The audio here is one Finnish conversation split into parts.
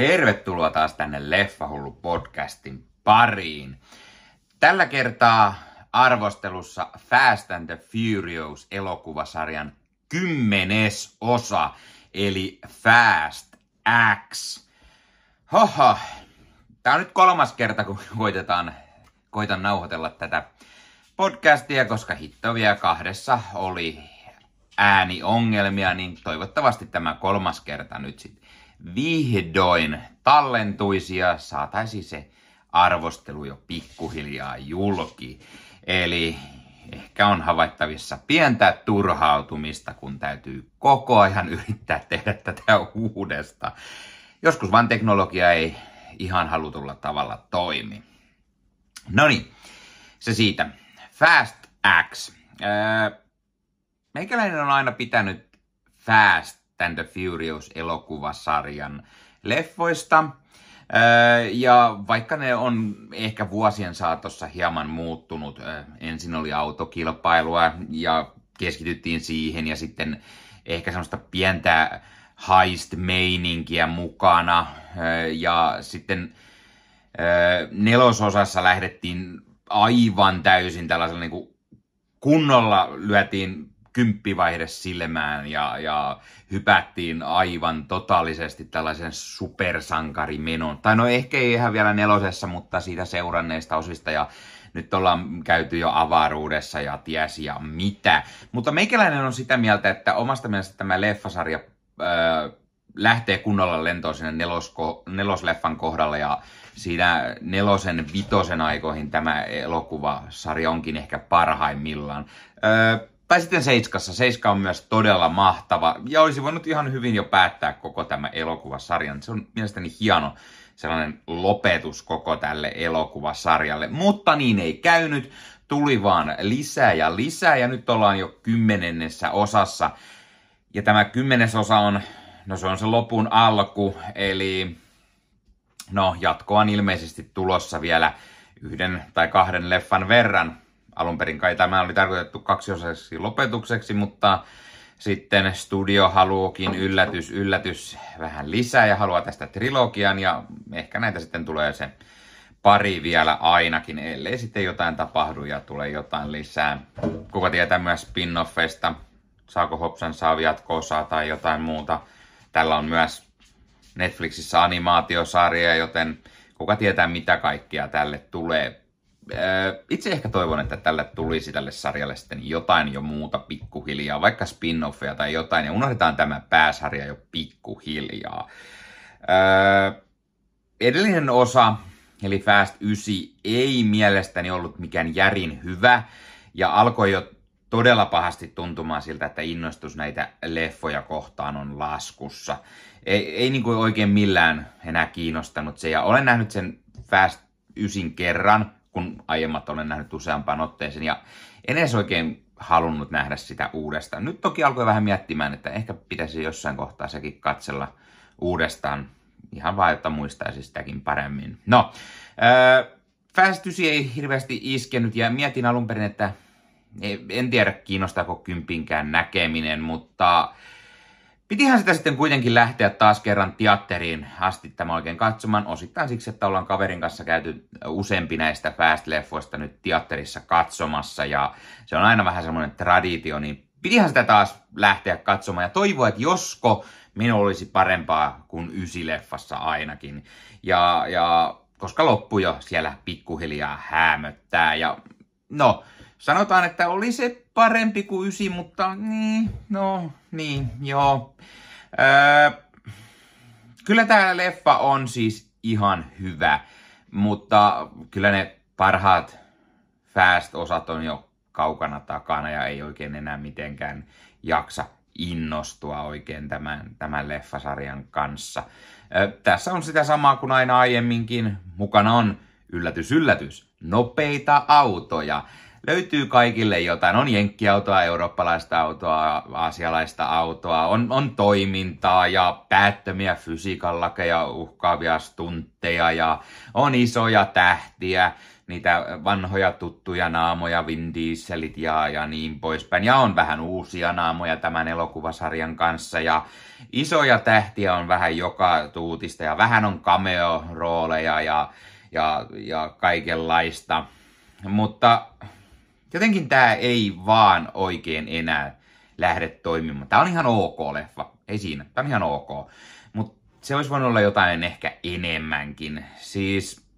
Tervetuloa taas tänne Leffahullu podcastin pariin. Tällä kertaa arvostelussa Fast and the Furious elokuvasarjan kymmenes osa, eli Fast X. Hoho, tää on nyt kolmas kerta, kun koitetaan, koitan nauhoitella tätä podcastia, koska hitto vielä kahdessa oli ääniongelmia, niin toivottavasti tämä kolmas kerta nyt sitten vihdoin tallentuisi ja saataisiin se arvostelu jo pikkuhiljaa julki. Eli ehkä on havaittavissa pientä turhautumista, kun täytyy koko ajan yrittää tehdä tätä uudesta. Joskus vaan teknologia ei ihan halutulla tavalla toimi. No niin, se siitä. Fast X. Öö, meikäläinen on aina pitänyt Fast and the Furious elokuvasarjan leffoista. Ja vaikka ne on ehkä vuosien saatossa hieman muuttunut, ensin oli autokilpailua ja keskityttiin siihen ja sitten ehkä semmoista pientä heist-meininkiä mukana ja sitten nelososassa lähdettiin aivan täysin tällaisella niin kuin kunnolla lyötiin kymppivaihde silmään ja, ja hypättiin aivan totaalisesti tällaisen supersankarimenon. Tai no ehkä ei ihan vielä nelosessa, mutta siitä seuranneista osista ja nyt ollaan käyty jo avaruudessa ja ties ja mitä. Mutta meikäläinen on sitä mieltä, että omasta mielestä tämä leffasarja öö, lähtee kunnolla lentoon sinne nelosko, nelosleffan kohdalla ja siinä nelosen, vitosen aikoihin tämä elokuvasarja onkin ehkä parhaimmillaan. Öö, tai sitten Seiskassa. Seiska on myös todella mahtava ja olisi voinut ihan hyvin jo päättää koko tämä elokuvasarjan. Se on mielestäni hieno sellainen lopetus koko tälle elokuvasarjalle. Mutta niin ei käynyt. Tuli vaan lisää ja lisää ja nyt ollaan jo kymmenennessä osassa. Ja tämä kymmenes osa on, no se on se lopun alku, eli no jatkoa on ilmeisesti tulossa vielä yhden tai kahden leffan verran alun perin kai tämä oli tarkoitettu kaksiosaisesti lopetukseksi, mutta sitten studio haluukin yllätys, yllätys vähän lisää ja haluaa tästä trilogian ja ehkä näitä sitten tulee se pari vielä ainakin, ellei sitten jotain tapahdu ja tulee jotain lisää. Kuka tietää myös spin-offeista, saako Hobson saa jatkoosaa tai jotain muuta. Tällä on myös Netflixissä animaatiosarja, joten kuka tietää mitä kaikkia tälle tulee. Itse ehkä toivon, että tälle tulisi tälle sarjalle sitten jotain jo muuta pikkuhiljaa, vaikka spin-offia tai jotain, ja unohdetaan tämä pääsarja jo pikkuhiljaa. Edellinen osa, eli Fast 9, ei mielestäni ollut mikään järin hyvä, ja alkoi jo todella pahasti tuntumaan siltä, että innostus näitä leffoja kohtaan on laskussa. Ei, ei niin kuin oikein millään enää kiinnostanut se, ja olen nähnyt sen Fast 9 kerran, kun aiemmat olen nähnyt useampaan otteeseen. Ja en edes oikein halunnut nähdä sitä uudestaan. Nyt toki alkoi vähän miettimään, että ehkä pitäisi jossain kohtaa sekin katsella uudestaan. Ihan vaan, jotta muistaisi sitäkin paremmin. No, äh, Fast ei hirveästi iskenyt ja mietin alun perin, että en tiedä kiinnostaako kympinkään näkeminen, mutta Pitihän sitä sitten kuitenkin lähteä taas kerran teatteriin asti tämä oikein katsomaan, osittain siksi, että ollaan kaverin kanssa käyty useampi näistä Fast-leffoista nyt teatterissa katsomassa, ja se on aina vähän semmoinen traditio, niin pitihän sitä taas lähteä katsomaan, ja toivoa, että josko minulla olisi parempaa kuin ysileffassa ainakin, ja, ja koska loppu jo siellä pikkuhiljaa hämöttää, ja no, sanotaan, että oli se parempi kuin ysi, mutta niin, no, niin, joo. Öö, kyllä tämä leffa on siis ihan hyvä, mutta kyllä ne parhaat Fast-osat on jo kaukana takana ja ei oikein enää mitenkään jaksa innostua oikein tämän, tämän leffasarjan kanssa. Ö, tässä on sitä samaa kuin aina aiemminkin. Mukana on yllätys, yllätys, nopeita autoja löytyy kaikille jotain. On jenkkiautoa, eurooppalaista autoa, aasialaista autoa, on, on toimintaa ja päättömiä fysiikallakeja, uhkaavia stuntteja ja on isoja tähtiä niitä vanhoja tuttuja naamoja, Vin Dieselit ja, ja niin poispäin. Ja on vähän uusia naamoja tämän elokuvasarjan kanssa. Ja isoja tähtiä on vähän joka tuutista ja vähän on cameo-rooleja ja, ja, ja kaikenlaista. Mutta jotenkin tämä ei vaan oikein enää lähde toimimaan. Tämä on ihan ok leffa, ei siinä, tämä on ihan ok. Mutta se olisi voinut olla jotain ehkä enemmänkin. Siis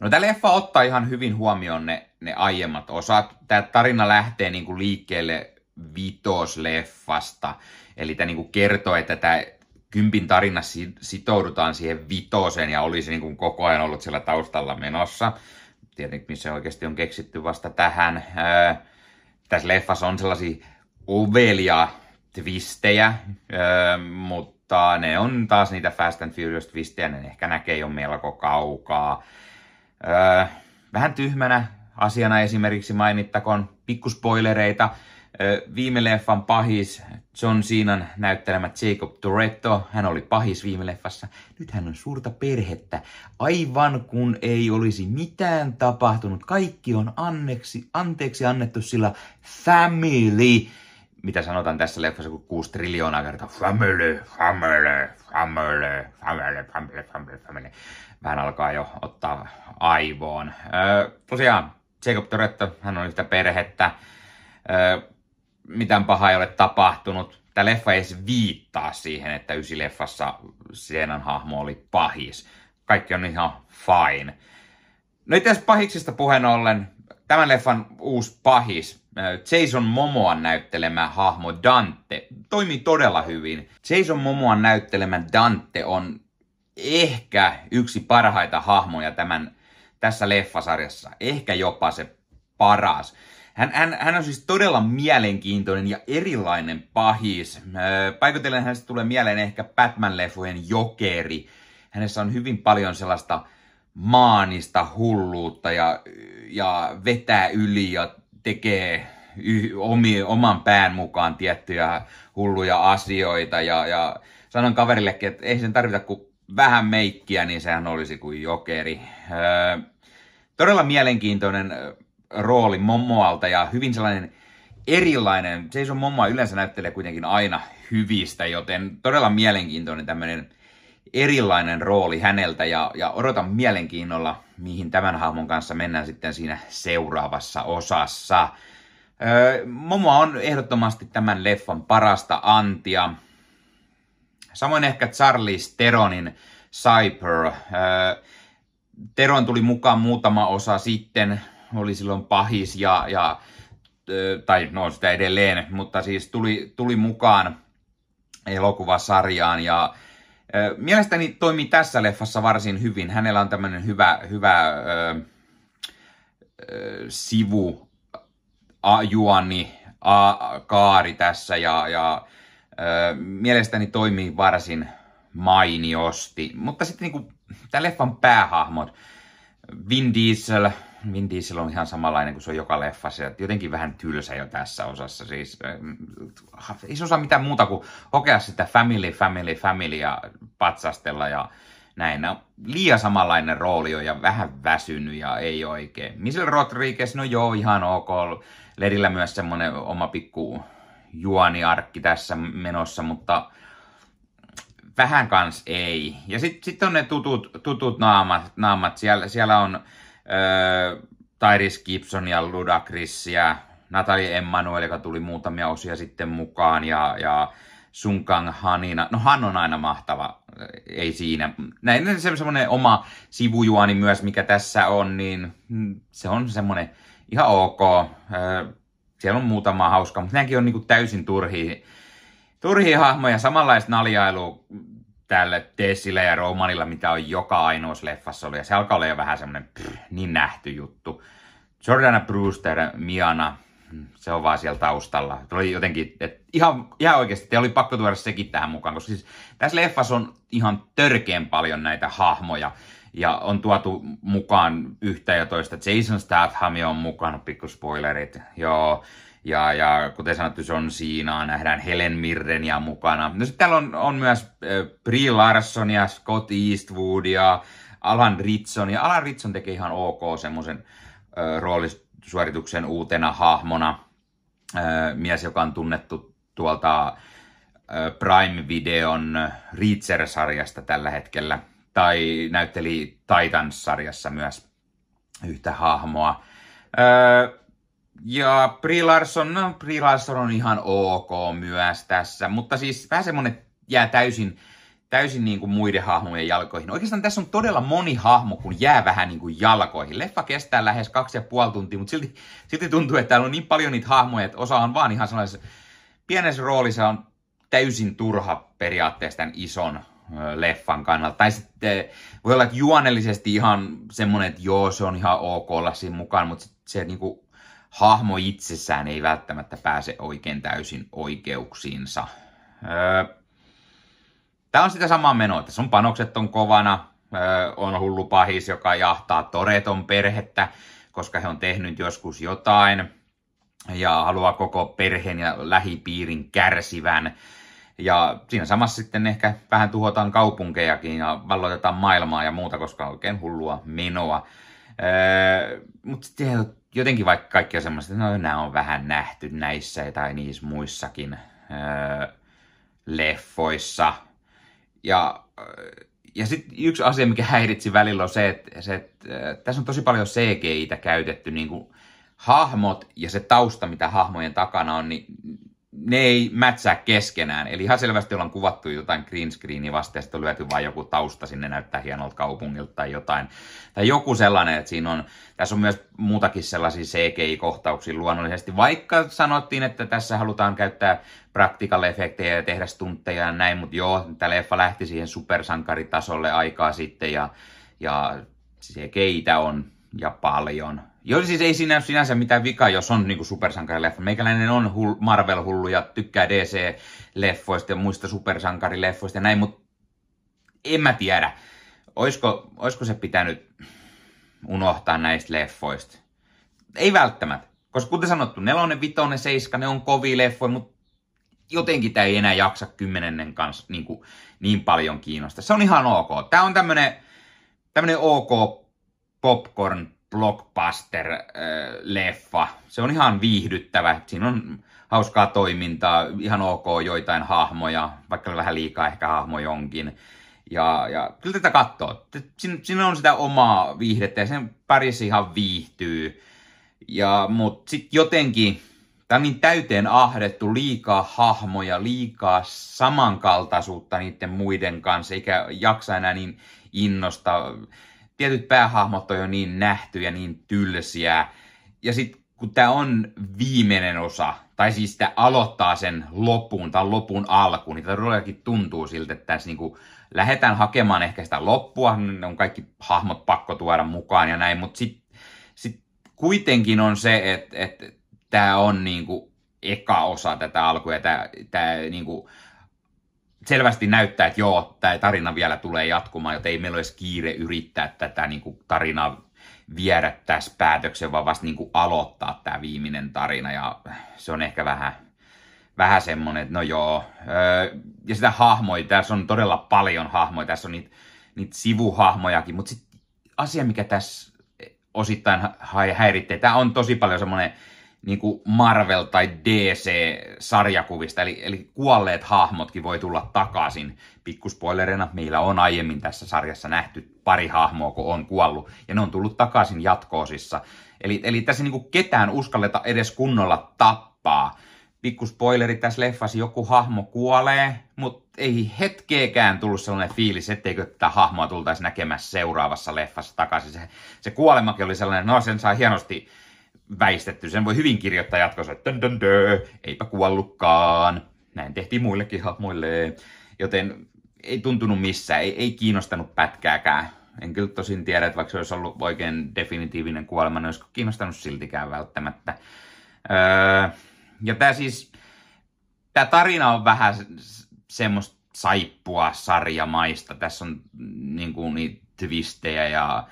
No tämä leffa ottaa ihan hyvin huomioon ne, ne aiemmat osat. Tämä tarina lähtee niinku liikkeelle vitosleffasta. Eli tämä niinku kertoo, että tämä kympin tarina sitoudutaan siihen vitoseen ja olisi niinku koko ajan ollut siellä taustalla menossa. Tietenkin se oikeasti on keksitty vasta tähän. Ää, tässä leffassa on sellaisia ovelia twistejä, ää, mutta ne on taas niitä Fast and Furious twistejä, ne ehkä näkee jo melko kaukaa. Öö, vähän tyhmänä asiana esimerkiksi mainittakoon pikkuspoilereita. Viime leffan pahis John Cenan näyttelemä Jacob Toretto, hän oli pahis viime leffassa. Nyt hän on suurta perhettä, aivan kun ei olisi mitään tapahtunut. Kaikki on anneksi, anteeksi annettu sillä family mitä sanotaan tässä leffassa kuin kuusi triljoonaa kertaa. Family, family, family, family, family, family, family. Vähän alkaa jo ottaa aivoon. Öö, tosiaan, Jacob Toretto, hän on yhtä perhettä. Öö, mitään pahaa ei ole tapahtunut. Tämä leffa ei edes viittaa siihen, että leffassa Sienan hahmo oli pahis. Kaikki on ihan fine. No itse asiassa pahiksista puheen ollen, tämän leffan uusi pahis, Jason Momoan näyttelemä hahmo Dante toimii todella hyvin. Jason Momoan näyttelemä Dante on ehkä yksi parhaita hahmoja tämän, tässä leffasarjassa. Ehkä jopa se paras. Hän, hän, hän on siis todella mielenkiintoinen ja erilainen pahis. Paikotellen hänestä tulee mieleen ehkä Batman-leffojen jokeri. Hänessä on hyvin paljon sellaista maanista hulluutta ja, ja vetää yli ja tekee y- omi, oman pään mukaan tiettyjä hulluja asioita. Ja, ja sanon kaverillekin, että ei sen tarvita kuin vähän meikkiä, niin sehän olisi kuin jokeri. Todella mielenkiintoinen rooli Momoalta ja hyvin sellainen erilainen. Jason Momoa yleensä näyttelee kuitenkin aina hyvistä, joten todella mielenkiintoinen tämmöinen erilainen rooli häneltä ja, ja odotan mielenkiinnolla, mihin tämän hahmon kanssa mennään sitten siinä seuraavassa osassa. Öö, Momo on ehdottomasti tämän leffan parasta antia. Samoin ehkä Charlie Teronin Cyper. Öö, Teron tuli mukaan muutama osa sitten, oli silloin pahis ja, ja tai no sitä edelleen, mutta siis tuli, tuli mukaan elokuvasarjaan ja Mielestäni toimii tässä leffassa varsin hyvin. Hänellä on tämmöinen hyvä, hyvä ö, ö, sivu, a, juoni, a, kaari tässä ja, ja ö, mielestäni toimii varsin mainiosti. Mutta sitten niin tämä leffan päähahmot, Vin Diesel, Vin Diesel on ihan samanlainen kuin se on joka leffassa. Ja jotenkin vähän tylsä jo tässä osassa. Siis, äh, ei se osaa mitään muuta kuin hokea sitä family, family, family ja patsastella ja näin. No, liian samanlainen rooli on ja vähän väsynyt ja ei oikein. Michelle Rodriguez, no joo, ihan ok. Ledillä myös semmonen oma pikku juoniarkki tässä menossa, mutta vähän kans ei. Ja sitten sit on ne tutut, tutut naamat, naamat. Siellä, siellä on äh, Tyrese Gibson ja Ludacris ja Natalie Emmanuel, joka tuli muutamia osia sitten mukaan, ja, ja Sunkang Hanina. No Han on aina mahtava, ei siinä. Näin se semmoinen oma sivujuoni myös, mikä tässä on, niin se on semmoinen ihan ok. Siellä on muutama hauska, mutta nämäkin on niinku täysin turhia, turhia hahmoja, samanlaista naljailua tälle Tessille ja Romanilla, mitä on joka ainoassa leffassa ollut. Ja se alkaa olla jo vähän semmoinen niin nähty juttu. Jordana Brewster, Miana, se on vaan siellä taustalla. Tuli jotenkin, että ihan, ihan oikeasti, te oli pakko tuoda sekin tähän mukaan, koska siis tässä leffassa on ihan törkeän paljon näitä hahmoja. ja on tuotu mukaan yhtä ja toista. Jason Statham on mukana, pikku spoilerit, joo. Ja, ja kuten sanottu, se on siinä, nähdään Helen Mirrenia mukana. No sitten täällä on, on myös Brie Larson ja Scott Eastwood ja Alan Ritson. Ja Alan Ritson teki ihan ok semmoisen roolisuorituksen uutena hahmona. Äh, mies, joka on tunnettu tuolta äh, Prime-videon Reacher-sarjasta tällä hetkellä. Tai näytteli Titans-sarjassa myös yhtä hahmoa. Äh, ja Brie Larson, no Brie Larson on ihan ok myös tässä, mutta siis vähän semmonen jää täysin, täysin niin kuin muiden hahmojen jalkoihin. Oikeastaan tässä on todella moni hahmo, kun jää vähän niin kuin jalkoihin. Leffa kestää lähes kaksi ja puoli tuntia, mutta silti, silti tuntuu, että täällä on niin paljon niitä hahmoja, että osa on vaan ihan sellaisessa pienessä roolissa on täysin turha periaatteessa tämän ison leffan kannalta. Tai sitten voi olla, että juonellisesti ihan semmoinen, että joo, se on ihan ok olla siinä mukaan, mutta se niin kuin hahmo itsessään ei välttämättä pääse oikein täysin oikeuksiinsa. Öö, Tämä on sitä samaa menoa. Tässä on panokset on kovana, öö, on hullu pahis, joka jahtaa Toreton perhettä, koska he on tehnyt joskus jotain ja haluaa koko perheen ja lähipiirin kärsivän. Ja siinä samassa sitten ehkä vähän tuhotaan kaupunkejakin ja valloitetaan maailmaa ja muuta, koska on oikein hullua menoa. Öö, Mutta jotenkin vaikka kaikki on semmoista, että no nämä on vähän nähty näissä tai niissä muissakin öö, leffoissa. Ja, ja sitten yksi asia, mikä häiritsi välillä on se, että, se, että äh, tässä on tosi paljon CGI-tä käytetty, niin kuin hahmot ja se tausta, mitä hahmojen takana on, niin ne ei mätsää keskenään. Eli ihan selvästi ollaan kuvattu jotain green screenia vasta ja sitten on lyöty vain joku tausta sinne näyttää hienolta kaupungilta tai jotain. Tai joku sellainen, että siinä on, tässä on myös muutakin sellaisia CGI-kohtauksia luonnollisesti. Vaikka sanottiin, että tässä halutaan käyttää practical efektejä ja tehdä stuntteja ja näin, mutta joo, tämä leffa lähti siihen supersankaritasolle aikaa sitten ja, ja CGI-tä on ja paljon. Joo, siis ei siinä sinänsä mitään vikaa, jos on niinku supersankarileffa. Meikäläinen on hull, Marvel-hullu ja tykkää DC-leffoista ja muista supersankarileffoista ja näin, mutta en mä tiedä. Oisko, oisko se pitänyt unohtaa näistä leffoista? Ei välttämättä. Koska kuten sanottu, nelonen, vitonen, seiska, ne on kovia leffoja, mutta jotenkin tämä ei enää jaksa kymmenennen kanssa niin, kuin, niin paljon kiinnostaa. Se on ihan ok. Tämä on tämmönen, tämmönen ok popcorn blockbuster-leffa. Se on ihan viihdyttävä. Siinä on hauskaa toimintaa, ihan ok joitain hahmoja, vaikka vähän liikaa ehkä hahmoja onkin. Ja, ja kyllä tätä katsoo. Siinä, siinä on sitä omaa viihdettä ja sen parissa ihan viihtyy. Ja, mutta sitten jotenkin, tämä on niin täyteen ahdettu, liikaa hahmoja, liikaa samankaltaisuutta niiden muiden kanssa, eikä jaksa enää niin innosta tietyt päähahmot on jo niin nähty ja niin tylsiä. Ja sitten kun tämä on viimeinen osa, tai siis sitä aloittaa sen lopun tai lopun alkuun, niin todellakin tuntuu siltä, että tässä niinku lähdetään hakemaan ehkä sitä loppua, ne on kaikki hahmot pakko tuoda mukaan ja näin, mutta sitten sit kuitenkin on se, että, että tämä on niinku eka osa tätä alkua ja tämä niinku selvästi näyttää, että joo, tämä tarina vielä tulee jatkumaan, joten ei meillä olisi kiire yrittää tätä niin kuin, tarinaa viedä tässä päätöksen, vaan vasta niin kuin, aloittaa tämä viimeinen tarina. Ja se on ehkä vähän, vähän semmoinen, että no joo. Öö, ja sitä hahmoja, tässä on todella paljon hahmoja, tässä on niitä, niitä sivuhahmojakin, mutta sitten asia, mikä tässä osittain häiritsee, tämä on tosi paljon semmoinen niin kuin Marvel- tai DC-sarjakuvista, eli, eli kuolleet hahmotkin voi tulla takaisin. Pikkuspoilerina meillä on aiemmin tässä sarjassa nähty pari hahmoa, kun on kuollut, ja ne on tullut takaisin jatkoosissa. Eli, eli tässä niin kuin ketään uskalleta edes kunnolla tappaa. Pikkuspoileri tässä leffassa, joku hahmo kuolee, mutta ei hetkeekään tullut sellainen fiilis, etteikö tätä hahmoa tultaisi näkemässä seuraavassa leffassa takaisin. Se, se kuolemakin oli sellainen, no sen saa hienosti väistetty. Sen voi hyvin kirjoittaa jatkossa, että dön, dön, dö, eipä kuollutkaan. Näin tehtiin muillekin hahmoille. Joten ei tuntunut missään, ei, ei kiinnostanut pätkääkään. En kyllä tosin tiedä, että vaikka se olisi ollut oikein definitiivinen kuolema, niin olisiko kiinnostanut siltikään välttämättä. Öö, ja tämä siis, tämä tarina on vähän semmoista saippua sarjamaista. Tässä on niin kuin, niin twistejä ja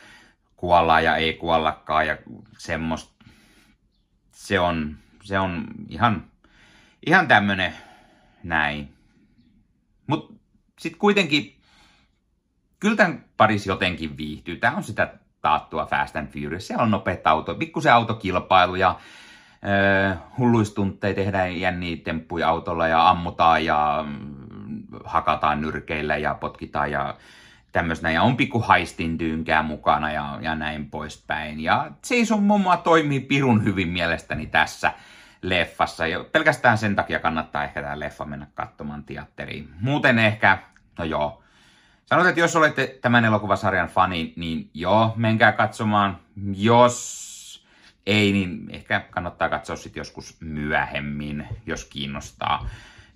kuollaan ja ei kuollakaan ja semmoista. Se on, se on ihan, ihan tämmönen näin. Mut sit kuitenkin, kyllä tämän paris jotenkin viihtyy. Tää on sitä taattua Fast and Furious. Siellä on nopeat auto, pikkusen autokilpailu ja äh, tehdään jänniä temppuja autolla ja ammutaan ja mm, hakataan nyrkeillä ja potkitaan ja tämmöistä. Ja on pikku haistin tyynkää mukana ja, ja näin poispäin. Ja Jason Momoa toimii pirun hyvin mielestäni tässä leffassa. Ja pelkästään sen takia kannattaa ehkä tämä leffa mennä katsomaan teatteriin. Muuten ehkä, no joo, Sanoit, että jos olette tämän elokuvasarjan fani, niin joo, menkää katsomaan. Jos ei, niin ehkä kannattaa katsoa sitten joskus myöhemmin, jos kiinnostaa.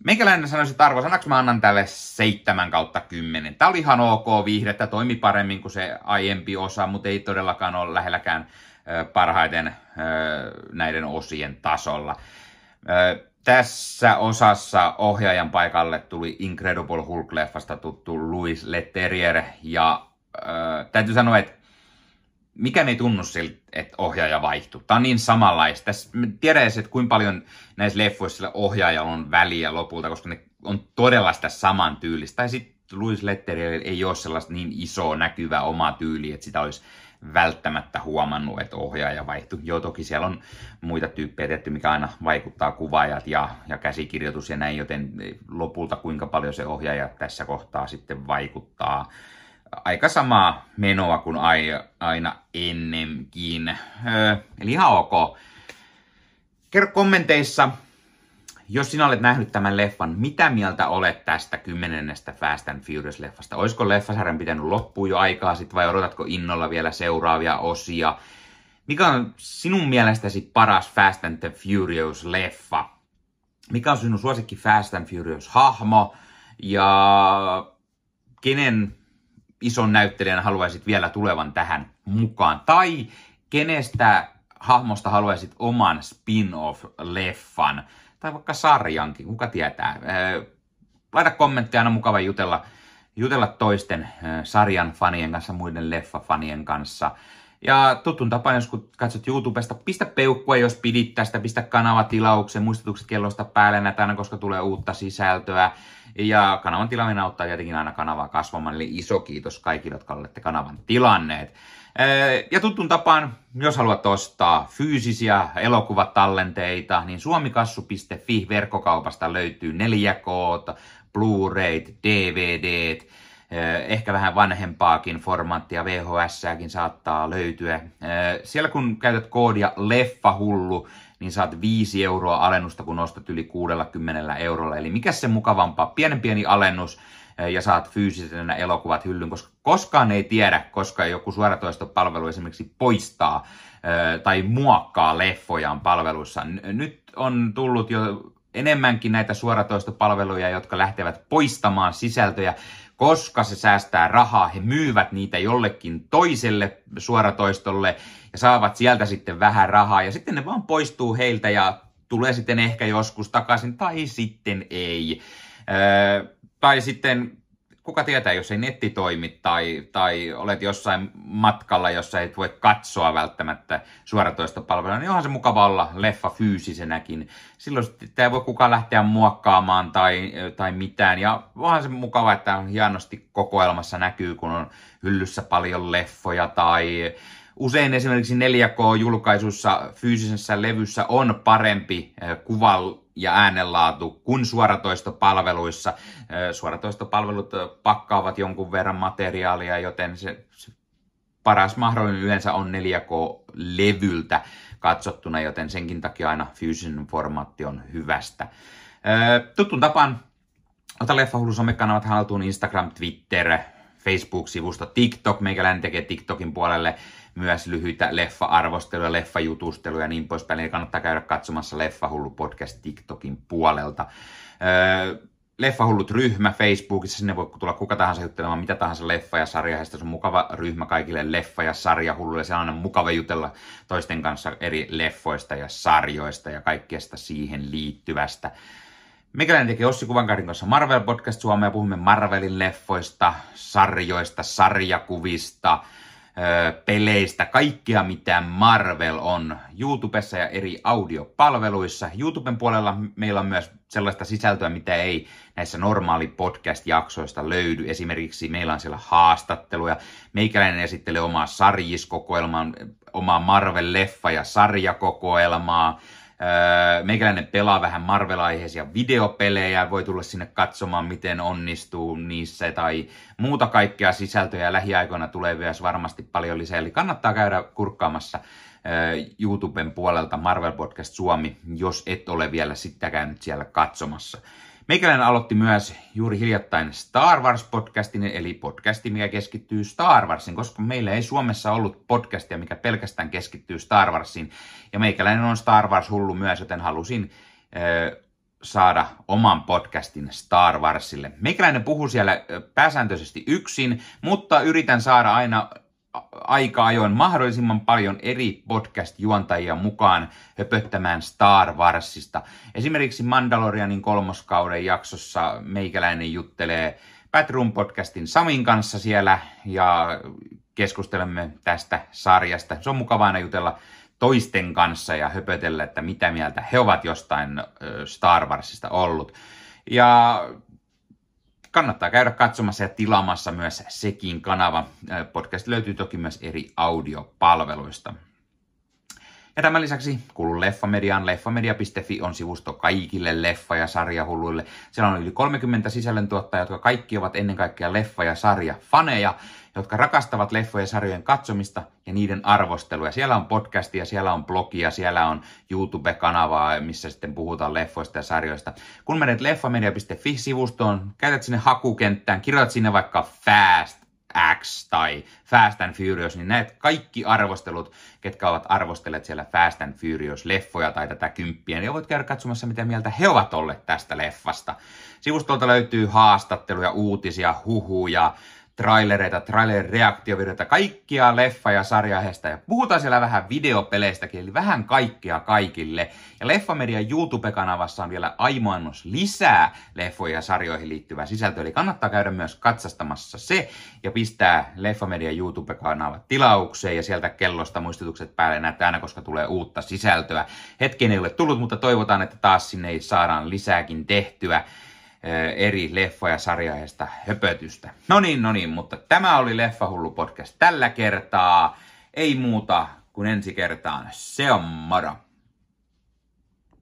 Meikäläinen sanoisi, että arvosanaksi mä annan tälle 7 kautta 10. Tämä oli ihan ok viihdettä, toimi paremmin kuin se aiempi osa, mutta ei todellakaan ole lähelläkään parhaiten näiden osien tasolla. Tässä osassa ohjaajan paikalle tuli Incredible Hulk-leffasta tuttu Louis Leterrier, ja täytyy sanoa, että mikä ei tunnu siltä, että ohjaaja vaihtuu. Tämä on niin samanlaista. Tässä tiedän että kuinka paljon näissä leffoissa ohjaajalla on väliä lopulta, koska ne on todella sitä saman tyylistä. Tai sitten Louis Leterrier ei ole sellaista niin isoa näkyvää omaa tyyliä, että sitä olisi välttämättä huomannut, että ohjaaja vaihtui. Joo, toki siellä on muita tyyppejä tehty, mikä aina vaikuttaa kuvaajat ja, ja käsikirjoitus ja näin, joten lopulta kuinka paljon se ohjaaja tässä kohtaa sitten vaikuttaa. Aika samaa menoa kuin aina ennenkin. Eli ihan ok. Kerro kommenteissa, jos sinä olet nähnyt tämän leffan, mitä mieltä olet tästä kymmenennestä Fast and Furious-leffasta? Olisiko leffasarjan pitänyt loppua jo aikaa sitten vai odotatko innolla vielä seuraavia osia? Mikä on sinun mielestäsi paras Fast and the Furious-leffa? Mikä on sinun suosikki Fast and Furious-hahmo? Ja kenen ison näyttelijän haluaisit vielä tulevan tähän mukaan? Tai kenestä hahmosta haluaisit oman spin-off-leffan? tai vaikka sarjankin, kuka tietää. Laita kommentteja, aina mukava jutella, jutella toisten sarjan fanien kanssa, muiden leffafanien kanssa. Ja tutun tapaan, jos kun katsot YouTubesta, pistä peukkua, jos pidit tästä, pistä kanavatilauksen, muistutukset kellosta päälle näitä aina, koska tulee uutta sisältöä. Ja kanavan tilaaminen auttaa tietenkin aina kanavaa kasvamaan, eli iso kiitos kaikille, jotka olette kanavan tilanneet. Ja tutun tapaan, jos haluat ostaa fyysisiä elokuvatallenteita, niin suomikassu.fi verkkokaupasta löytyy 4K, Blu-rayt, DVDt, ehkä vähän vanhempaakin formaattia, VHS-ääkin saattaa löytyä. Siellä kun käytät koodia LEFFAHULLU, niin saat 5 euroa alennusta, kun ostat yli 60 eurolla. Eli mikä se mukavampaa, pienen pieni alennus, ja saat fyysisenä elokuvat hyllyn, koska koskaan ei tiedä, koska joku suoratoistopalvelu esimerkiksi poistaa tai muokkaa leffojaan palveluissa. Nyt on tullut jo enemmänkin näitä suoratoistopalveluja, jotka lähtevät poistamaan sisältöjä, koska se säästää rahaa. He myyvät niitä jollekin toiselle suoratoistolle ja saavat sieltä sitten vähän rahaa ja sitten ne vaan poistuu heiltä ja tulee sitten ehkä joskus takaisin tai sitten ei. Tai sitten, kuka tietää, jos ei netti toimi tai, tai olet jossain matkalla, jossa et voi katsoa välttämättä suoratoistopalvelua, niin onhan se mukava olla leffa fyysisenäkin. Silloin sitä ei voi kukaan lähteä muokkaamaan tai, tai mitään. Ja onhan se mukava, että hienosti kokoelmassa näkyy, kun on hyllyssä paljon leffoja tai Usein esimerkiksi 4K-julkaisussa fyysisessä levyssä on parempi eh, kuva ja äänenlaatu kuin suoratoistopalveluissa. Suoratoistopalvelut pakkaavat jonkun verran materiaalia, joten se, paras mahdollinen yleensä on 4K-levyltä katsottuna, joten senkin takia aina fyysinen formaatti on hyvästä. Tuttun tapaan ota Leffahullu somekanavat haltuun Instagram, Twitter, Facebook-sivusto, TikTok. Meikäläinen tekee TikTokin puolelle myös lyhyitä leffa-arvosteluja, leffa-jutusteluja ja niin poispäin. Eli kannattaa käydä katsomassa Leffahullu podcast TikTokin puolelta. Öö, Leffahullut ryhmä Facebookissa, sinne voi tulla kuka tahansa juttelemaan mitä tahansa leffa- ja sarjaheista. Se on mukava ryhmä kaikille leffa- ja sarjahulluille. Se on aina mukava jutella toisten kanssa eri leffoista ja sarjoista ja kaikkesta siihen liittyvästä. Meikäläinen tekee Ossi Kuvankarin kanssa Marvel Podcast Suomea. Puhumme Marvelin leffoista, sarjoista, sarjakuvista, peleistä, kaikkea mitä Marvel on YouTubessa ja eri audiopalveluissa. YouTuben puolella meillä on myös sellaista sisältöä, mitä ei näissä normaali podcast-jaksoista löydy. Esimerkiksi meillä on siellä haastatteluja. Meikäläinen esittelee omaa sarjiskokoelmaa, omaa Marvel-leffa- ja sarjakokoelmaa. Meikäläinen pelaa vähän Marvel-aiheisia videopelejä, voi tulla sinne katsomaan, miten onnistuu niissä tai muuta kaikkea sisältöjä. Lähiaikoina tulee myös varmasti paljon lisää, eli kannattaa käydä kurkkaamassa YouTuben puolelta Marvel Podcast Suomi, jos et ole vielä sitä käynyt siellä katsomassa. Meikäläinen aloitti myös juuri hiljattain Star Wars-podcastin, eli podcasti, mikä keskittyy Star Warsin, koska meillä ei Suomessa ollut podcastia, mikä pelkästään keskittyy Star Warsiin. Ja meikäläinen on Star Wars-hullu myös, joten halusin äh, saada oman podcastin Star Warsille. Meikäläinen puhuu siellä pääsääntöisesti yksin, mutta yritän saada aina aika ajoin mahdollisimman paljon eri podcast-juontajia mukaan höpöttämään Star Warsista. Esimerkiksi Mandalorianin kolmoskauden jaksossa meikäläinen juttelee Batroom podcastin Samin kanssa siellä ja keskustelemme tästä sarjasta. Se on mukava aina jutella toisten kanssa ja höpötellä, että mitä mieltä he ovat jostain Star Warsista ollut. Ja kannattaa käydä katsomassa ja tilaamassa myös sekin kanava. Podcast löytyy toki myös eri audiopalveluista. Ja tämän lisäksi kuuluu Leffamediaan. Leffamedia.fi on sivusto kaikille leffa- ja sarjahulluille. Siellä on yli 30 sisällöntuottajaa, jotka kaikki ovat ennen kaikkea leffa- ja sarjafaneja, jotka rakastavat leffojen ja sarjojen katsomista ja niiden arvostelua. Siellä on podcastia, siellä on blogia, siellä on YouTube-kanavaa, missä sitten puhutaan leffoista ja sarjoista. Kun menet leffamedia.fi-sivustoon, käytät sinne hakukenttään, kirjoitat sinne vaikka Fast, X tai Fast and Furious, niin näet kaikki arvostelut, ketkä ovat arvostelleet siellä Fast and Furious-leffoja tai tätä kymppiä, niin voit käydä katsomassa, mitä mieltä he ovat olleet tästä leffasta. Sivustolta löytyy haastatteluja, uutisia, huhuja, trailereita, trailer-reaktiovideoita, kaikkia leffa- ja sarjaheista. Ja puhutaan siellä vähän videopeleistäkin, eli vähän kaikkea kaikille. Ja Leffamedian YouTube-kanavassa on vielä aimoannos lisää leffoja ja sarjoihin liittyvää sisältöä, eli kannattaa käydä myös katsastamassa se ja pistää Leffamedian YouTube-kanava tilaukseen ja sieltä kellosta muistutukset päälle näette aina, koska tulee uutta sisältöä. Hetken ei ole tullut, mutta toivotaan, että taas sinne saadaan lisääkin tehtyä. Eh, eri leffoja sarjaista höpötystä. No niin, no niin, mutta tämä oli Leffahullu podcast tällä kertaa. Ei muuta kuin ensi kertaan. Se on moro!